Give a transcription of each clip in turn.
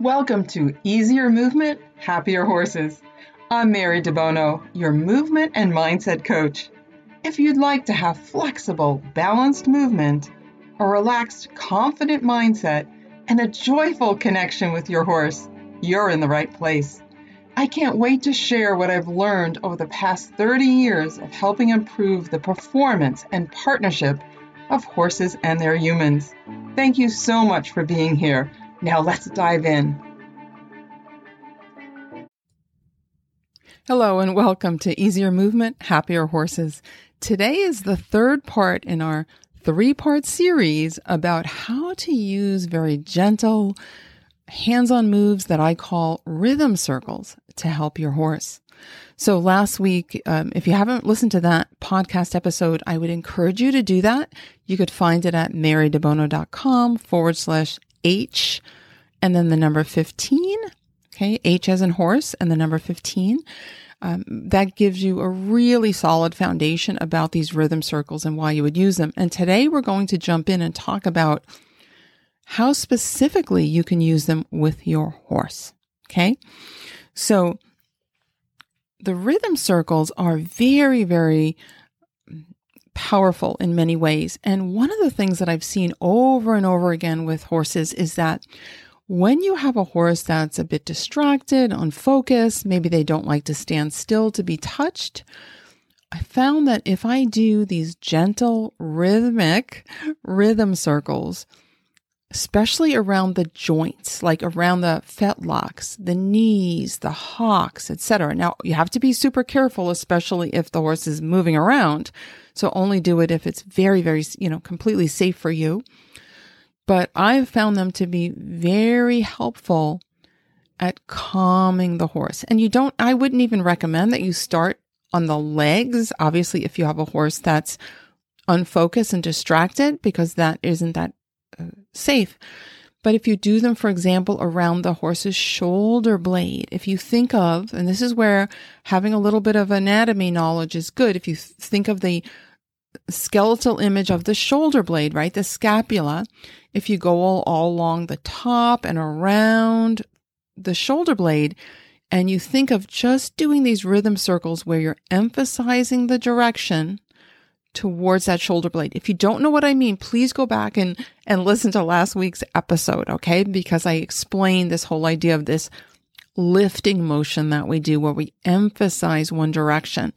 Welcome to Easier Movement, Happier Horses. I'm Mary DeBono, your movement and mindset coach. If you'd like to have flexible, balanced movement, a relaxed, confident mindset, and a joyful connection with your horse, you're in the right place. I can't wait to share what I've learned over the past 30 years of helping improve the performance and partnership of horses and their humans. Thank you so much for being here. Now let's dive in. Hello, and welcome to Easier Movement, Happier Horses. Today is the third part in our three part series about how to use very gentle, hands on moves that I call rhythm circles to help your horse. So last week, um, if you haven't listened to that podcast episode, I would encourage you to do that. You could find it at marydebono.com forward slash H and then the number 15. Okay. H as in horse and the number 15. Um, that gives you a really solid foundation about these rhythm circles and why you would use them. And today we're going to jump in and talk about how specifically you can use them with your horse. Okay. So the rhythm circles are very, very powerful in many ways. And one of the things that I've seen over and over again with horses is that when you have a horse that's a bit distracted, unfocused, maybe they don't like to stand still to be touched, I found that if I do these gentle, rhythmic rhythm circles, especially around the joints, like around the fetlocks, the knees, the hocks, etc. Now, you have to be super careful, especially if the horse is moving around. So only do it if it's very, very, you know, completely safe for you. But I've found them to be very helpful at calming the horse. And you don't, I wouldn't even recommend that you start on the legs. Obviously, if you have a horse that's unfocused and distracted, because that isn't that uh, safe. But if you do them, for example, around the horse's shoulder blade, if you think of, and this is where having a little bit of anatomy knowledge is good. If you think of the skeletal image of the shoulder blade, right? The scapula, if you go all, all along the top and around the shoulder blade, and you think of just doing these rhythm circles where you're emphasizing the direction towards that shoulder blade. If you don't know what I mean, please go back and, and listen to last week's episode, okay? Because I explained this whole idea of this lifting motion that we do where we emphasize one direction.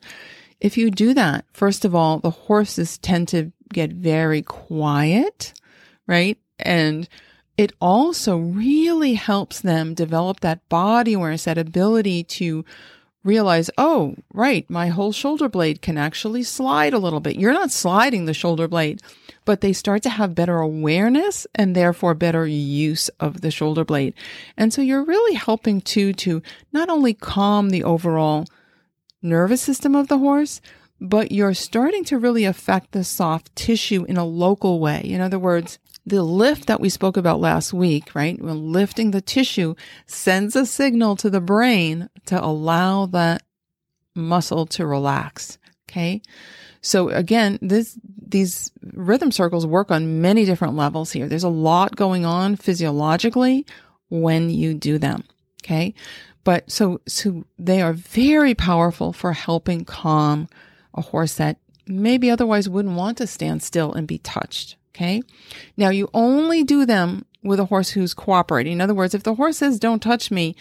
If you do that, first of all, the horses tend to get very quiet, right? And it also really helps them develop that body awareness, that ability to realize, oh, right, my whole shoulder blade can actually slide a little bit. You're not sliding the shoulder blade, but they start to have better awareness and therefore better use of the shoulder blade. And so you're really helping too to not only calm the overall nervous system of the horse, but you're starting to really affect the soft tissue in a local way. In other words, the lift that we spoke about last week, right? When lifting the tissue sends a signal to the brain to allow that muscle to relax. Okay. So again, this, these rhythm circles work on many different levels here. There's a lot going on physiologically when you do them. Okay. But so, so they are very powerful for helping calm a horse that maybe otherwise wouldn't want to stand still and be touched. Okay. Now you only do them with a horse who's cooperating. In other words, if the horse says, don't touch me,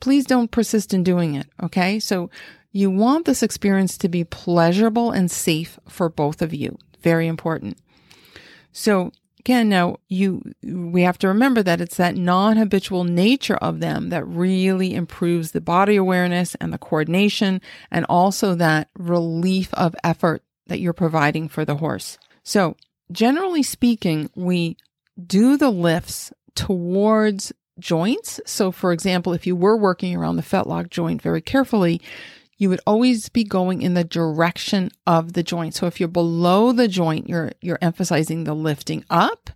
please don't persist in doing it. Okay. So you want this experience to be pleasurable and safe for both of you. Very important. So again, now you, we have to remember that it's that non-habitual nature of them that really improves the body awareness and the coordination and also that relief of effort that you're providing for the horse. So generally speaking, we do the lifts towards joints. So for example, if you were working around the fetlock joint very carefully, you would always be going in the direction of the joint. So if you're below the joint, you're, you're emphasizing the lifting up.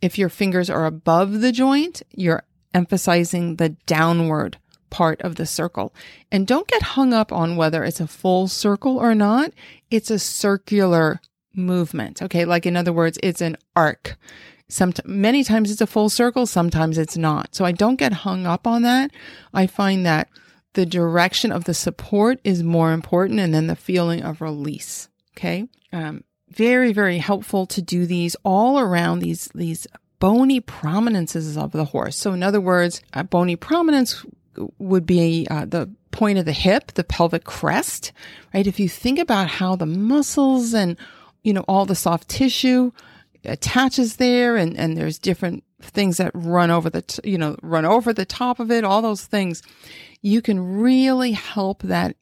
If your fingers are above the joint, you're emphasizing the downward part of the circle. And don't get hung up on whether it's a full circle or not. It's a circular movement. Okay. Like in other words, it's an arc. Some, many times it's a full circle, sometimes it's not. So I don't get hung up on that. I find that the direction of the support is more important and then the feeling of release. Okay. Um, very, very helpful to do these all around these, these bony prominences of the horse. So in other words, a bony prominence would be uh, the point of the hip, the pelvic crest, right? If you think about how the muscles and, you know, all the soft tissue attaches there and, and there's different things that run over the, t- you know, run over the top of it, all those things, you can really help that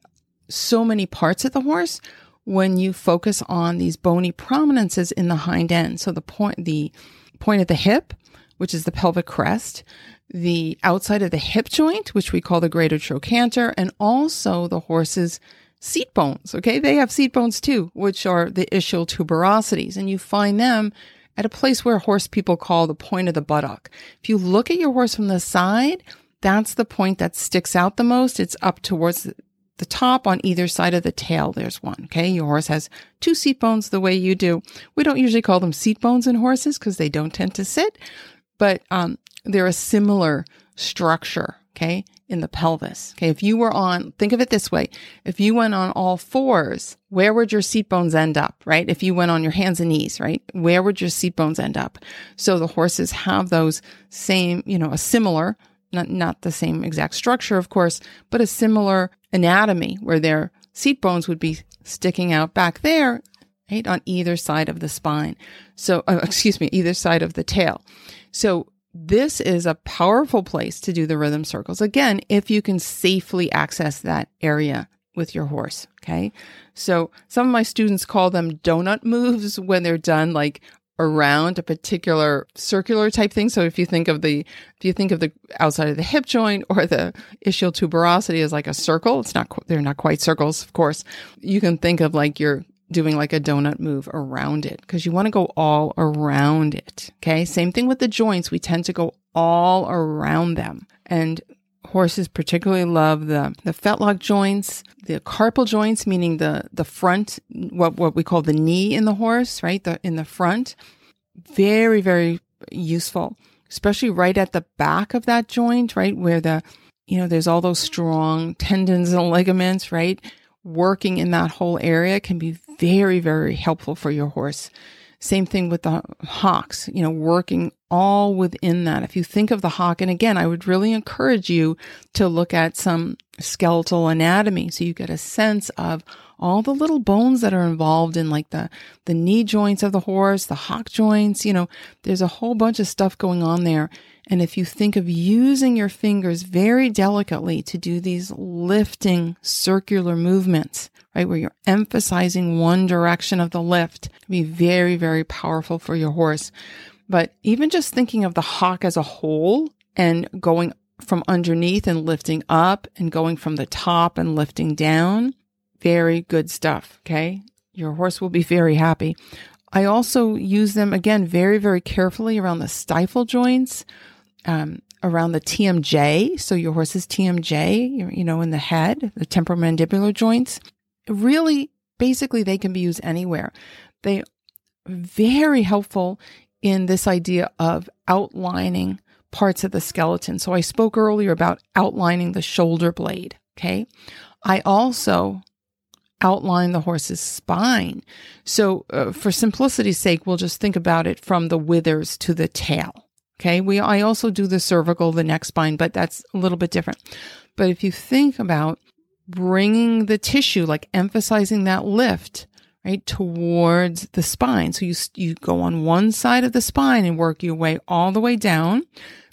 so many parts of the horse when you focus on these bony prominences in the hind end. So the point, the point of the hip, which is the pelvic crest, the outside of the hip joint, which we call the greater trochanter, and also the horse's seat bones. Okay. They have seat bones too, which are the ischial tuberosities. And you find them at a place where horse people call the point of the buttock. If you look at your horse from the side, that's the point that sticks out the most. It's up towards the top on either side of the tail. There's one. Okay. Your horse has two seat bones the way you do. We don't usually call them seat bones in horses because they don't tend to sit, but um, they're a similar structure. Okay in the pelvis. Okay. If you were on, think of it this way. If you went on all fours, where would your seat bones end up? Right. If you went on your hands and knees, right? Where would your seat bones end up? So the horses have those same, you know, a similar, not, not the same exact structure, of course, but a similar anatomy where their seat bones would be sticking out back there, right? On either side of the spine. So, uh, excuse me, either side of the tail. So this is a powerful place to do the rhythm circles. Again, if you can safely access that area with your horse. Okay. So some of my students call them donut moves when they're done like around a particular circular type thing. So if you think of the, if you think of the outside of the hip joint or the ischial tuberosity as like a circle, it's not, they're not quite circles, of course. You can think of like you're doing like a donut move around it because you want to go all around it. Okay. Same thing with the joints. We tend to go all around them. And horses particularly love the, the fetlock joints, the carpal joints, meaning the, the front, what, what we call the knee in the horse, right? The, in the front. Very, very useful, especially right at the back of that joint, right? Where the, you know, there's all those strong tendons and ligaments, right? working in that whole area can be very, very helpful for your horse. Same thing with the hocks, you know, working all within that. If you think of the hock, and again, I would really encourage you to look at some skeletal anatomy so you get a sense of all the little bones that are involved in like the, the knee joints of the horse, the hock joints, you know, there's a whole bunch of stuff going on there. And if you think of using your fingers very delicately to do these lifting circular movements, right, where you're emphasizing one direction of the lift, can be very, very powerful for your horse. But even just thinking of the hock as a whole and going from underneath and lifting up and going from the top and lifting down, very good stuff. Okay. Your horse will be very happy. I also use them again very, very carefully around the stifle joints, um, around the TMJ. So your horse's TMJ, you know, in the head, the temporomandibular joints. Really, basically, they can be used anywhere. They very helpful in this idea of outlining parts of the skeleton. So I spoke earlier about outlining the shoulder blade. Okay. I also outline the horse's spine. So, uh, for simplicity's sake, we'll just think about it from the withers to the tail. Okay. We, I also do the cervical, the neck spine, but that's a little bit different. But if you think about bringing the tissue, like emphasizing that lift, right, towards the spine. So you, you go on one side of the spine and work your way all the way down.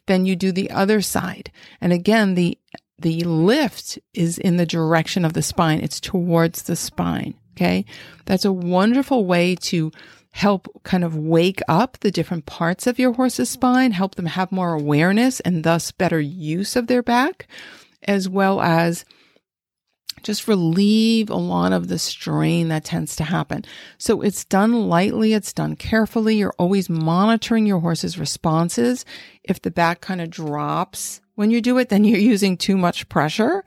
Then you do the other side. And again, the the lift is in the direction of the spine. It's towards the spine. Okay. That's a wonderful way to help kind of wake up the different parts of your horse's spine, help them have more awareness and thus better use of their back, as well as just relieve a lot of the strain that tends to happen. So it's done lightly, it's done carefully. You're always monitoring your horse's responses. If the back kind of drops when you do it, then you're using too much pressure.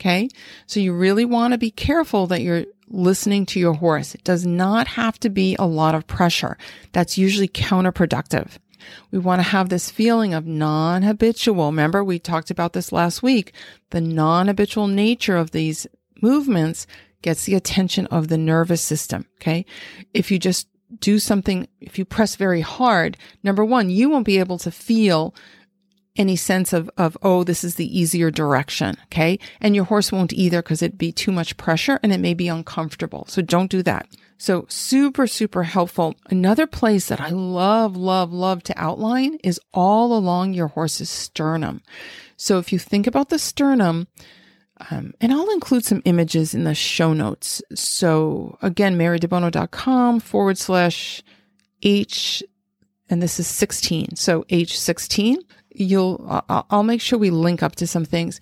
Okay. So you really want to be careful that you're listening to your horse. It does not have to be a lot of pressure. That's usually counterproductive. We want to have this feeling of non habitual. Remember, we talked about this last week. The non habitual nature of these movements gets the attention of the nervous system. Okay. If you just do something, if you press very hard, number one, you won't be able to feel any sense of, of, oh, this is the easier direction. Okay. And your horse won't either because it'd be too much pressure and it may be uncomfortable. So don't do that. So super, super helpful. Another place that I love, love, love to outline is all along your horse's sternum. So if you think about the sternum, um, and I'll include some images in the show notes. So again, marydebono.com forward slash H, and this is 16. So H16 you'll I'll make sure we link up to some things.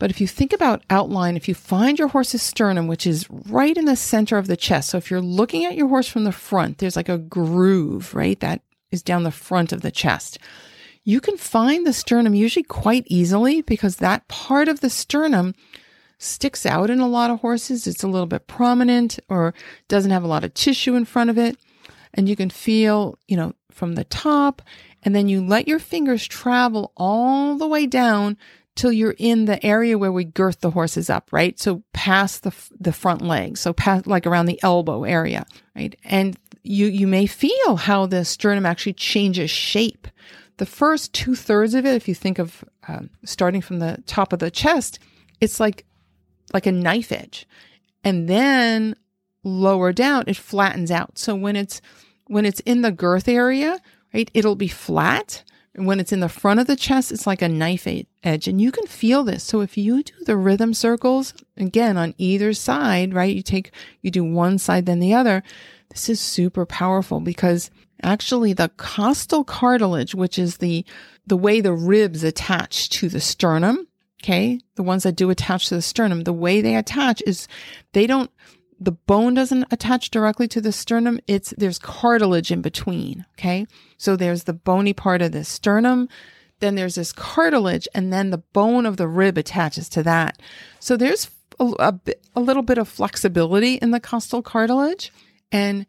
But if you think about outline, if you find your horse's sternum, which is right in the center of the chest, so if you're looking at your horse from the front, there's like a groove, right? That is down the front of the chest. You can find the sternum usually quite easily because that part of the sternum sticks out in a lot of horses. It's a little bit prominent or doesn't have a lot of tissue in front of it. And you can feel, you know, from the top and then you let your fingers travel all the way down till you're in the area where we girth the horses up, right? So past the the front legs, so past like around the elbow area, right? And you you may feel how the sternum actually changes shape. The first two thirds of it, if you think of um, starting from the top of the chest, it's like like a knife edge, and then lower down it flattens out. So when it's when it's in the girth area, right? It'll be flat. When it's in the front of the chest, it's like a knife edge. And you can feel this. So if you do the rhythm circles, again, on either side, right? You take, you do one side, then the other. This is super powerful because actually the costal cartilage, which is the, the way the ribs attach to the sternum, okay? The ones that do attach to the sternum, the way they attach is they don't, the bone doesn't attach directly to the sternum. It's, there's cartilage in between. Okay. So there's the bony part of the sternum. Then there's this cartilage and then the bone of the rib attaches to that. So there's a, a, a little bit of flexibility in the costal cartilage and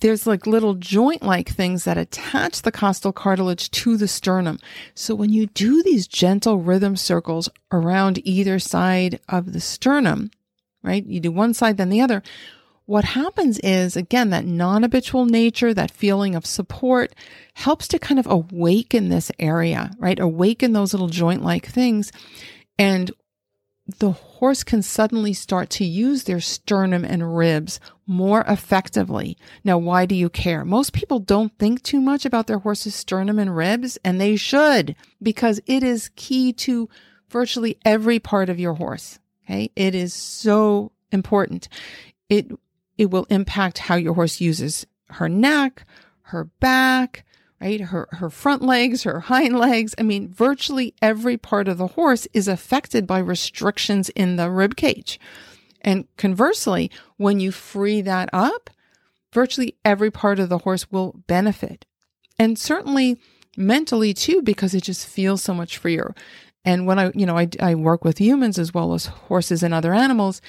there's like little joint like things that attach the costal cartilage to the sternum. So when you do these gentle rhythm circles around either side of the sternum, right? You do one side, then the other. What happens is, again, that non habitual nature, that feeling of support helps to kind of awaken this area, right? Awaken those little joint like things. And the horse can suddenly start to use their sternum and ribs more effectively. Now, why do you care? Most people don't think too much about their horse's sternum and ribs, and they should because it is key to virtually every part of your horse. Okay. It is so important. It, it will impact how your horse uses her neck, her back, right? Her, her front legs, her hind legs. I mean, virtually every part of the horse is affected by restrictions in the rib cage. And conversely, when you free that up, virtually every part of the horse will benefit. And certainly mentally too, because it just feels so much freer. And when I, you know, I, I work with humans as well as horses and other animals.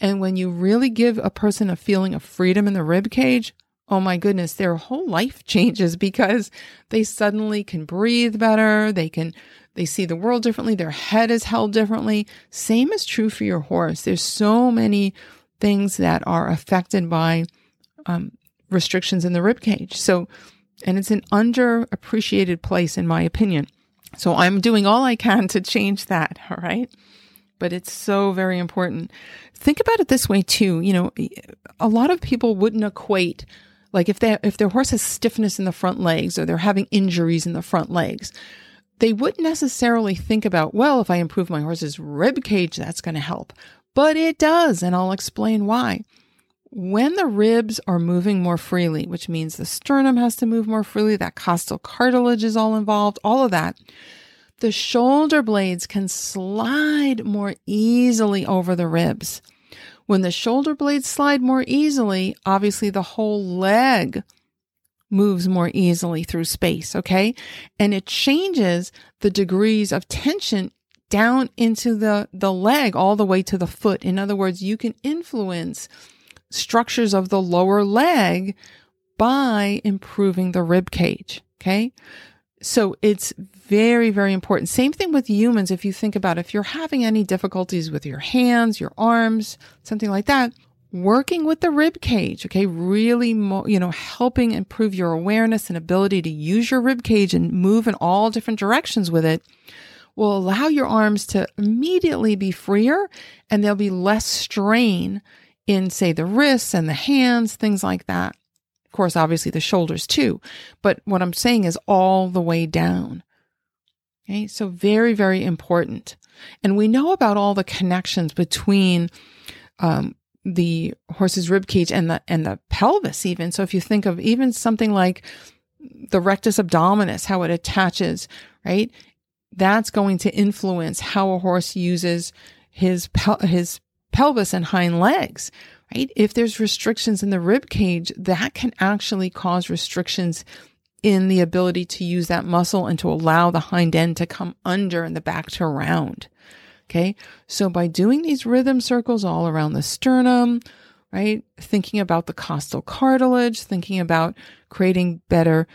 And when you really give a person a feeling of freedom in the rib cage, oh my goodness, their whole life changes because they suddenly can breathe better. They can, they see the world differently. Their head is held differently. Same is true for your horse. There's so many things that are affected by um, restrictions in the rib cage. So, and it's an underappreciated place, in my opinion. So I'm doing all I can to change that. All right. But it's so very important. Think about it this way too. You know, a lot of people wouldn't equate like if they if their horse has stiffness in the front legs or they're having injuries in the front legs, they wouldn't necessarily think about, well, if I improve my horse's rib cage, that's going to help. But it does, and I'll explain why. When the ribs are moving more freely, which means the sternum has to move more freely, that costal cartilage is all involved, all of that, the shoulder blades can slide more easily over the ribs. When the shoulder blades slide more easily, obviously the whole leg moves more easily through space, okay? And it changes the degrees of tension down into the, the leg all the way to the foot. In other words, you can influence structures of the lower leg by improving the rib cage. Okay. So it's very, very important. Same thing with humans. If you think about if you're having any difficulties with your hands, your arms, something like that, working with the rib cage, okay, really, you know, helping improve your awareness and ability to use your rib cage and move in all different directions with it will allow your arms to immediately be freer and there'll be less strain in, say, the wrists and the hands, things like that. Of course, obviously the shoulders too. But what I'm saying is all the way down. Okay. So very, very important. And we know about all the connections between, um, the horse's rib cage and the, and the pelvis even. So if you think of even something like the rectus abdominis, how it attaches, right? That's going to influence how a horse uses his, his pelvis and hind legs, right? If there's restrictions in the rib cage, that can actually cause restrictions in the ability to use that muscle and to allow the hind end to come under and the back to round. Okay. So by doing these rhythm circles all around the sternum, right? Thinking about the costal cartilage, thinking about creating better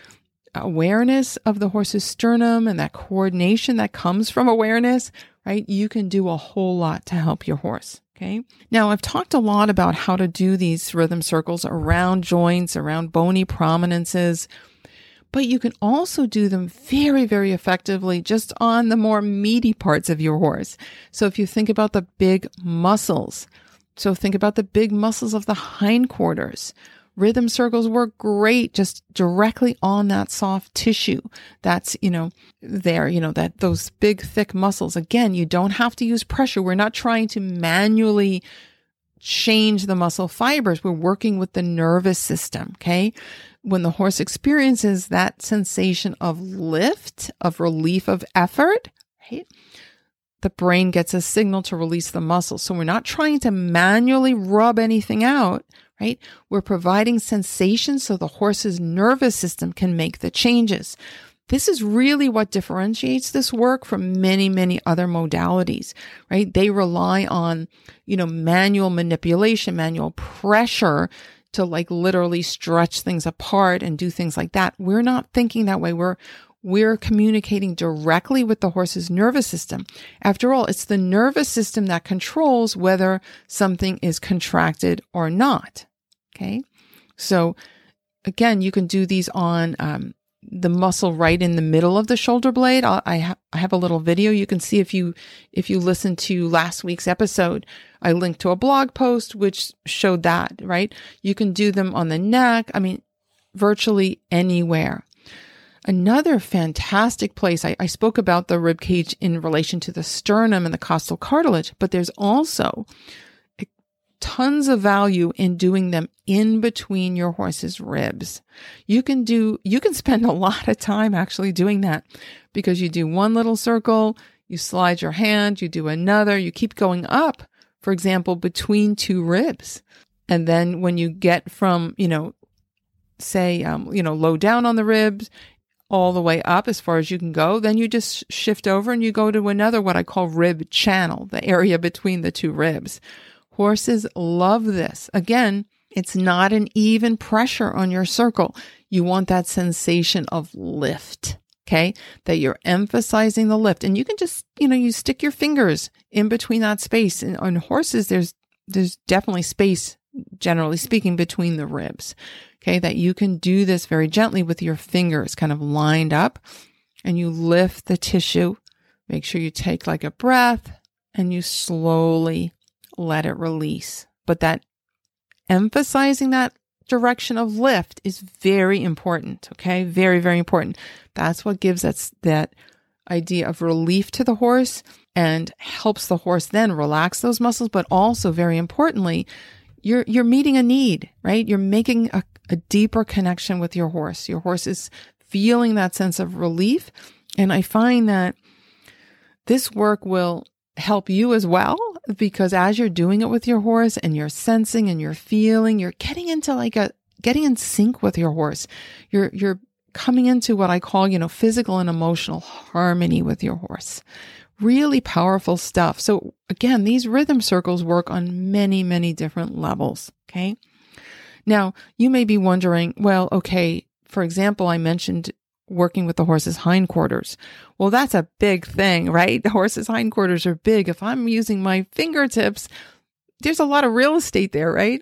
awareness of the horse's sternum and that coordination that comes from awareness, right? You can do a whole lot to help your horse. Okay. Now I've talked a lot about how to do these rhythm circles around joints, around bony prominences, but you can also do them very, very effectively just on the more meaty parts of your horse. So if you think about the big muscles, so think about the big muscles of the hindquarters, Rhythm circles work great just directly on that soft tissue that's, you know, there, you know, that those big, thick muscles. Again, you don't have to use pressure. We're not trying to manually change the muscle fibers. We're working with the nervous system. Okay. When the horse experiences that sensation of lift, of relief of effort, right? The brain gets a signal to release the muscle. So we're not trying to manually rub anything out right? We're providing sensation so the horse's nervous system can make the changes. This is really what differentiates this work from many, many other modalities, right? They rely on, you know, manual manipulation, manual pressure to like literally stretch things apart and do things like that. We're not thinking that way. We're, we're communicating directly with the horse's nervous system. After all, it's the nervous system that controls whether something is contracted or not. Okay. So again, you can do these on um, the muscle right in the middle of the shoulder blade. I'll, I, ha- I have a little video you can see if you if you listen to last week's episode. I linked to a blog post which showed that. Right. You can do them on the neck. I mean, virtually anywhere. Another fantastic place, I, I spoke about the rib cage in relation to the sternum and the costal cartilage, but there's also tons of value in doing them in between your horse's ribs. You can do, you can spend a lot of time actually doing that because you do one little circle, you slide your hand, you do another, you keep going up, for example, between two ribs. And then when you get from, you know, say, um, you know, low down on the ribs, all the way up as far as you can go. Then you just shift over and you go to another, what I call rib channel, the area between the two ribs. Horses love this. Again, it's not an even pressure on your circle. You want that sensation of lift. Okay. That you're emphasizing the lift and you can just, you know, you stick your fingers in between that space and on horses, there's, there's definitely space, generally speaking, between the ribs. Okay. That you can do this very gently with your fingers kind of lined up and you lift the tissue. Make sure you take like a breath and you slowly let it release. But that emphasizing that direction of lift is very important. Okay. Very, very important. That's what gives us that idea of relief to the horse and helps the horse then relax those muscles. But also very importantly, you're, you're meeting a need, right? You're making a, a deeper connection with your horse. Your horse is feeling that sense of relief. And I find that this work will help you as well because as you're doing it with your horse and you're sensing and you're feeling, you're getting into like a getting in sync with your horse. You're you're coming into what I call, you know, physical and emotional harmony with your horse. Really powerful stuff. So again, these rhythm circles work on many, many different levels. Okay. Now you may be wondering, well, okay, for example, I mentioned working with the horse's hindquarters. Well, that's a big thing, right? The horse's hindquarters are big. If I'm using my fingertips, there's a lot of real estate there, right?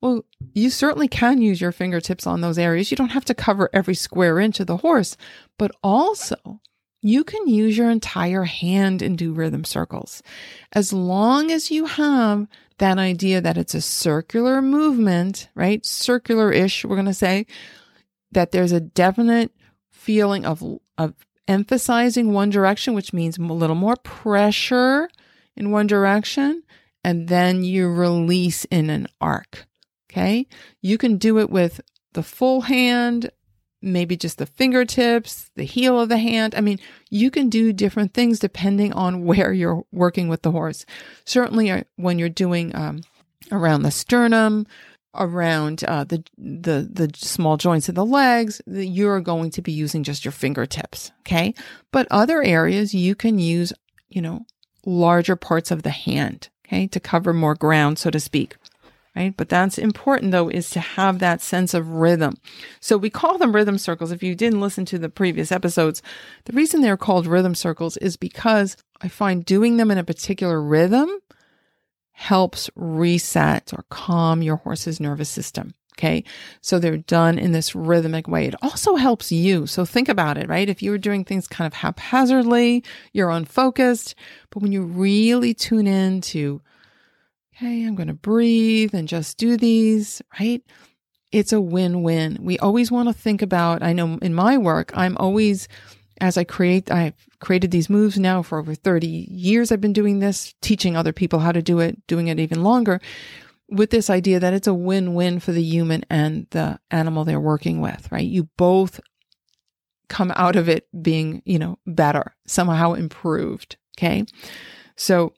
Well, you certainly can use your fingertips on those areas. You don't have to cover every square inch of the horse, but also you can use your entire hand and do rhythm circles. As long as you have that idea that it's a circular movement, right? Circular ish, we're going to say that there's a definite feeling of, of emphasizing one direction, which means a little more pressure in one direction, and then you release in an arc. Okay. You can do it with the full hand, maybe just the fingertips, the heel of the hand. I mean, you can do different things depending on where you're working with the horse. Certainly, uh, when you're doing um, around the sternum, around uh, the the the small joints of the legs, you're going to be using just your fingertips. Okay, but other areas you can use, you know, larger parts of the hand. Okay, to cover more ground, so to speak right? But that's important though, is to have that sense of rhythm. So we call them rhythm circles. If you didn't listen to the previous episodes, the reason they're called rhythm circles is because I find doing them in a particular rhythm helps reset or calm your horse's nervous system. Okay. So they're done in this rhythmic way. It also helps you. So think about it, right? If you were doing things kind of haphazardly, you're unfocused, but when you really tune in to okay, I'm going to breathe and just do these, right? It's a win win. We always want to think about, I know in my work, I'm always, as I create, I've created these moves now for over 30 years. I've been doing this, teaching other people how to do it, doing it even longer with this idea that it's a win win for the human and the animal they're working with, right? You both come out of it being, you know, better, somehow improved. Okay. So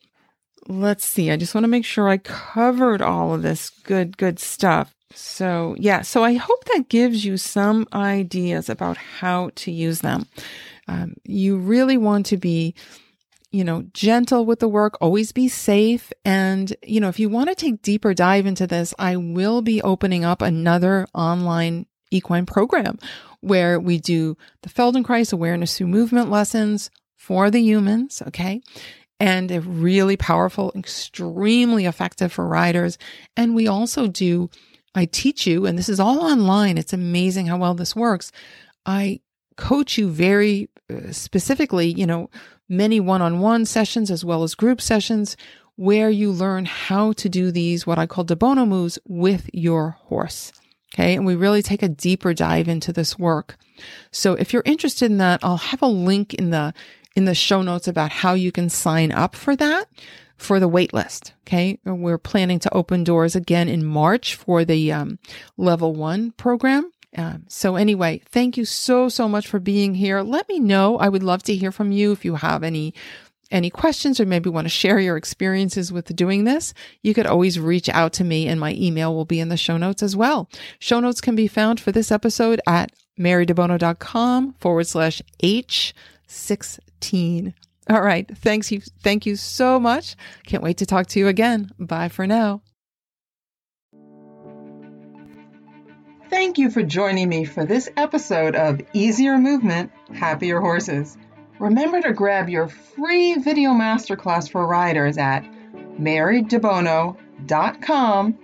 let's see. I just want to make sure I covered all of this good, good stuff. So, yeah, so I hope that gives you some ideas about how to use them. Um, you really want to be, you know, gentle with the work, always be safe. And, you know, if you want to take deeper dive into this, I will be opening up another online equine program where we do the Feldenkrais awareness through movement lessons for the humans. Okay and really powerful, extremely effective for riders. And we also do, I teach you, and this is all online. It's amazing how well this works. I coach you very uh, specifically, you know, many one on one sessions as well as group sessions where you learn how to do these, what I call De Bono moves with your horse. Okay. And we really take a deeper dive into this work. So if you're interested in that, I'll have a link in the in the show notes about how you can sign up for that for the wait list. Okay. We're planning to open doors again in March for the um, level one program. Um, so anyway, thank you so, so much for being here. Let me know. I would love to hear from you if you have any any questions or maybe want to share your experiences with doing this, you could always reach out to me and my email will be in the show notes as well. Show notes can be found for this episode at marydebono.com forward slash H 16. All right. Thanks you. Thank you so much. Can't wait to talk to you again. Bye for now. Thank you for joining me for this episode of Easier Movement, Happier Horses. Remember to grab your free video masterclass for riders at marydebono.com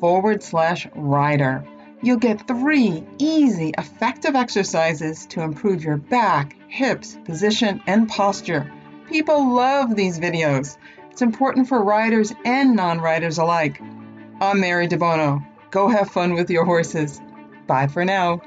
forward slash rider. You'll get three easy, effective exercises to improve your back, hips, position, and posture. People love these videos. It's important for riders and non riders alike. I'm Mary DeBono. Go have fun with your horses. Bye for now.